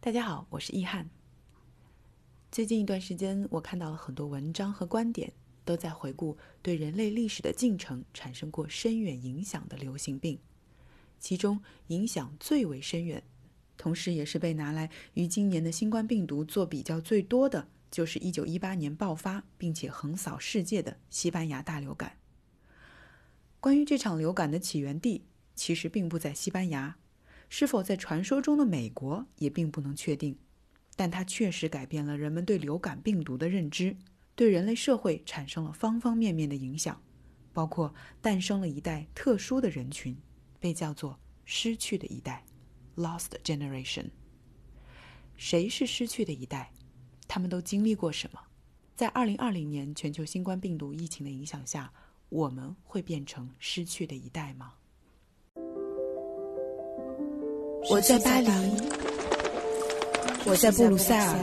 大家好，我是易翰。最近一段时间，我看到了很多文章和观点，都在回顾对人类历史的进程产生过深远影响的流行病，其中影响最为深远，同时也是被拿来与今年的新冠病毒做比较最多的，就是1918年爆发并且横扫世界的西班牙大流感。关于这场流感的起源地，其实并不在西班牙，是否在传说中的美国也并不能确定。但它确实改变了人们对流感病毒的认知，对人类社会产生了方方面面的影响，包括诞生了一代特殊的人群，被叫做“失去的一代 ”（Lost Generation）。谁是失去的一代？他们都经历过什么？在2020年全球新冠病毒疫情的影响下，我们会变成失去的一代吗？我在巴黎。我在布鲁塞尔，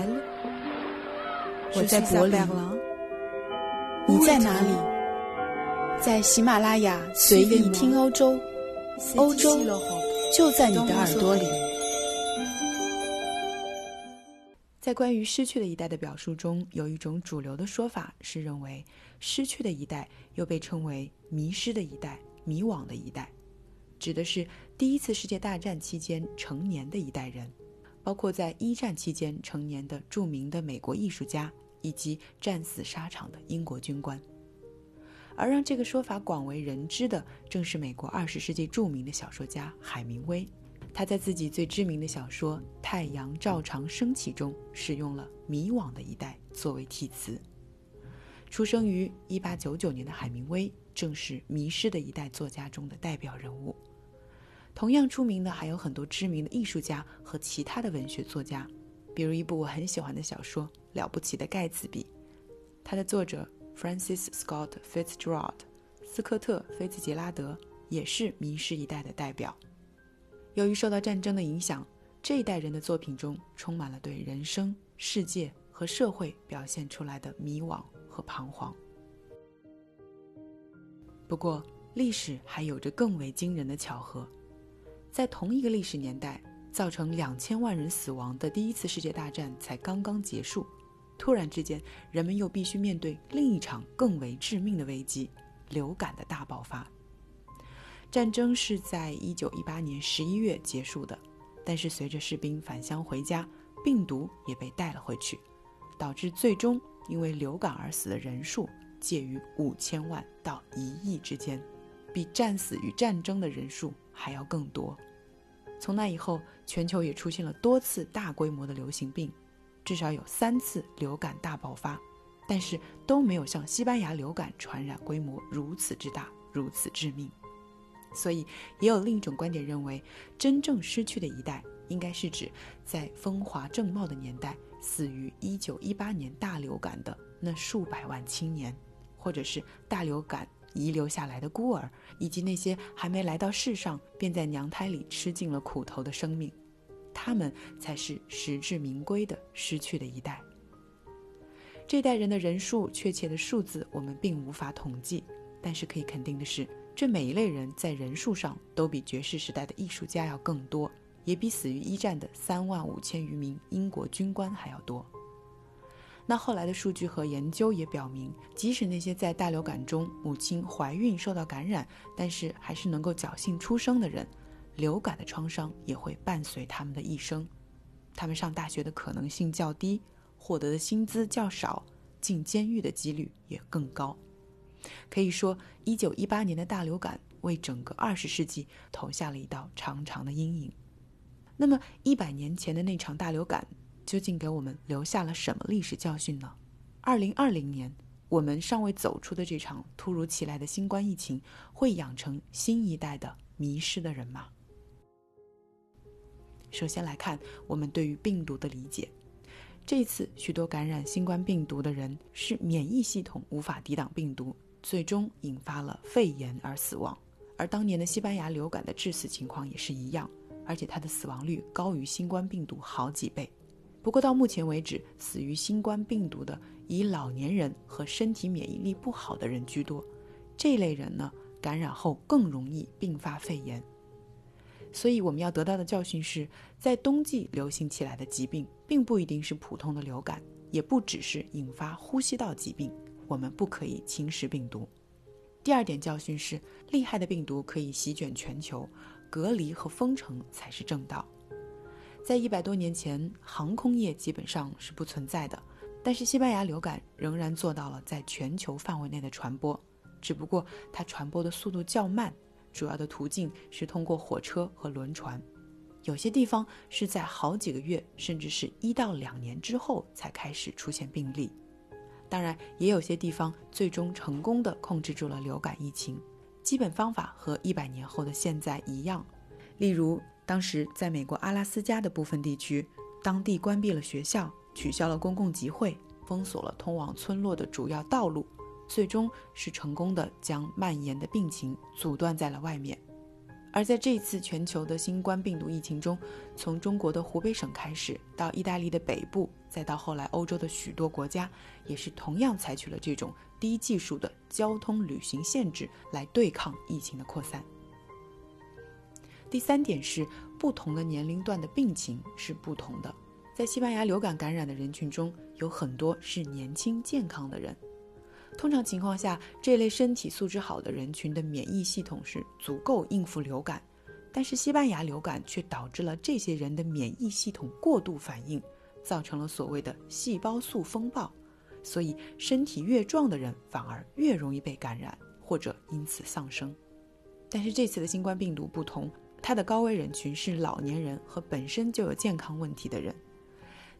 我在柏林，你在哪里？在喜马拉雅随意听欧洲，欧洲就在你的耳朵里。在关于失去的一代的表述中，有一种主流的说法是认为，失去的一代又被称为迷失的一代、迷惘的一代，指的是第一次世界大战期间成年的一代人。包括在一战期间成年的著名的美国艺术家，以及战死沙场的英国军官。而让这个说法广为人知的，正是美国二十世纪著名的小说家海明威。他在自己最知名的小说《太阳照常升起》中，使用了“迷惘的一代”作为题词。出生于一八九九年的海明威，正是迷失的一代作家中的代表人物。同样出名的还有很多知名的艺术家和其他的文学作家，比如一部我很喜欢的小说《了不起的盖茨比》，它的作者 Francis Scott Fitzgerald 斯科特·菲茨杰拉德也是迷失一代的代表。由于受到战争的影响，这一代人的作品中充满了对人生、世界和社会表现出来的迷惘和彷徨。不过，历史还有着更为惊人的巧合。在同一个历史年代，造成两千万人死亡的第一次世界大战才刚刚结束，突然之间，人们又必须面对另一场更为致命的危机——流感的大爆发。战争是在一九一八年十一月结束的，但是随着士兵返乡回家，病毒也被带了回去，导致最终因为流感而死的人数介于五千万到一亿之间，比战死与战争的人数还要更多。从那以后，全球也出现了多次大规模的流行病，至少有三次流感大爆发，但是都没有像西班牙流感传染规模如此之大，如此致命。所以，也有另一种观点认为，真正失去的一代，应该是指在风华正茂的年代死于1918年大流感的那数百万青年，或者是大流感。遗留下来的孤儿，以及那些还没来到世上便在娘胎里吃尽了苦头的生命，他们才是实至名归的失去的一代。这代人的人数确切的数字我们并无法统计，但是可以肯定的是，这每一类人在人数上都比爵士时代的艺术家要更多，也比死于一战的三万五千余名英国军官还要多。那后来的数据和研究也表明，即使那些在大流感中母亲怀孕受到感染，但是还是能够侥幸出生的人，流感的创伤也会伴随他们的一生。他们上大学的可能性较低，获得的薪资较少，进监狱的几率也更高。可以说，一九一八年的大流感为整个二十世纪投下了一道长长的阴影。那么，一百年前的那场大流感。究竟给我们留下了什么历史教训呢？二零二零年，我们尚未走出的这场突如其来的新冠疫情，会养成新一代的迷失的人吗？首先来看我们对于病毒的理解。这次许多感染新冠病毒的人是免疫系统无法抵挡病毒，最终引发了肺炎而死亡。而当年的西班牙流感的致死情况也是一样，而且它的死亡率高于新冠病毒好几倍。不过到目前为止，死于新冠病毒的以老年人和身体免疫力不好的人居多。这类人呢，感染后更容易并发肺炎。所以我们要得到的教训是，在冬季流行起来的疾病，并不一定是普通的流感，也不只是引发呼吸道疾病。我们不可以轻视病毒。第二点教训是，厉害的病毒可以席卷全球，隔离和封城才是正道。在一百多年前，航空业基本上是不存在的，但是西班牙流感仍然做到了在全球范围内的传播，只不过它传播的速度较慢。主要的途径是通过火车和轮船，有些地方是在好几个月，甚至是一到两年之后才开始出现病例。当然，也有些地方最终成功的控制住了流感疫情。基本方法和一百年后的现在一样。例如，当时在美国阿拉斯加的部分地区，当地关闭了学校，取消了公共集会，封锁了通往村落的主要道路。最终是成功的将蔓延的病情阻断在了外面，而在这次全球的新冠病毒疫情中，从中国的湖北省开始，到意大利的北部，再到后来欧洲的许多国家，也是同样采取了这种低技术的交通旅行限制来对抗疫情的扩散。第三点是，不同的年龄段的病情是不同的，在西班牙流感感染的人群中，有很多是年轻健康的人。通常情况下，这类身体素质好的人群的免疫系统是足够应付流感，但是西班牙流感却导致了这些人的免疫系统过度反应，造成了所谓的细胞素风暴。所以，身体越壮的人反而越容易被感染，或者因此丧生。但是这次的新冠病毒不同，它的高危人群是老年人和本身就有健康问题的人。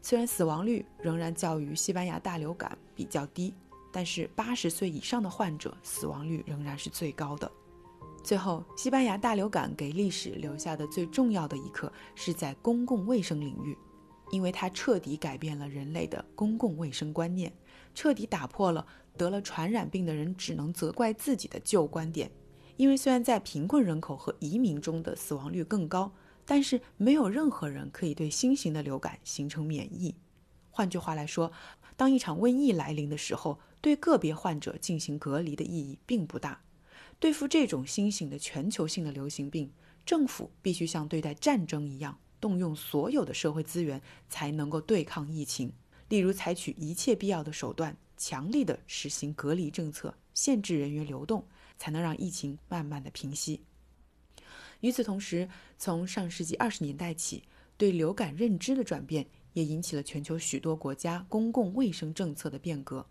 虽然死亡率仍然较于西班牙大流感比较低。但是八十岁以上的患者死亡率仍然是最高的。最后，西班牙大流感给历史留下的最重要的一课是在公共卫生领域，因为它彻底改变了人类的公共卫生观念，彻底打破了得了传染病的人只能责怪自己的旧观点。因为虽然在贫困人口和移民中的死亡率更高，但是没有任何人可以对新型的流感形成免疫。换句话来说，当一场瘟疫来临的时候，对个别患者进行隔离的意义并不大。对付这种新型的全球性的流行病，政府必须像对待战争一样，动用所有的社会资源，才能够对抗疫情。例如，采取一切必要的手段，强力的实行隔离政策，限制人员流动，才能让疫情慢慢的平息。与此同时，从上世纪二十年代起，对流感认知的转变，也引起了全球许多国家公共卫生政策的变革。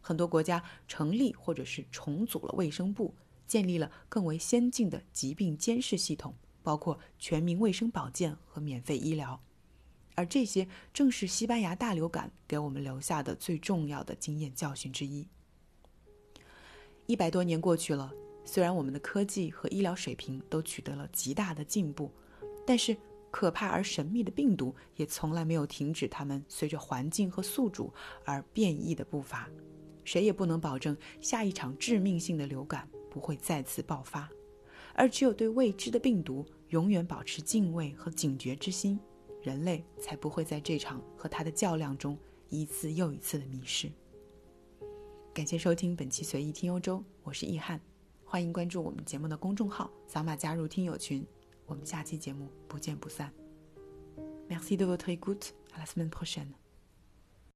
很多国家成立或者是重组了卫生部，建立了更为先进的疾病监视系统，包括全民卫生保健和免费医疗。而这些正是西班牙大流感给我们留下的最重要的经验教训之一。一百多年过去了，虽然我们的科技和医疗水平都取得了极大的进步，但是可怕而神秘的病毒也从来没有停止它们随着环境和宿主而变异的步伐。谁也不能保证下一场致命性的流感不会再次爆发，而只有对未知的病毒永远保持敬畏和警觉之心，人类才不会在这场和它的较量中一次又一次的迷失。感谢收听本期随意听欧洲，我是易翰，欢迎关注我们节目的公众号，扫码加入听友群，我们下期节目不见不散。Merci de votre écoute, à la semaine prochaine.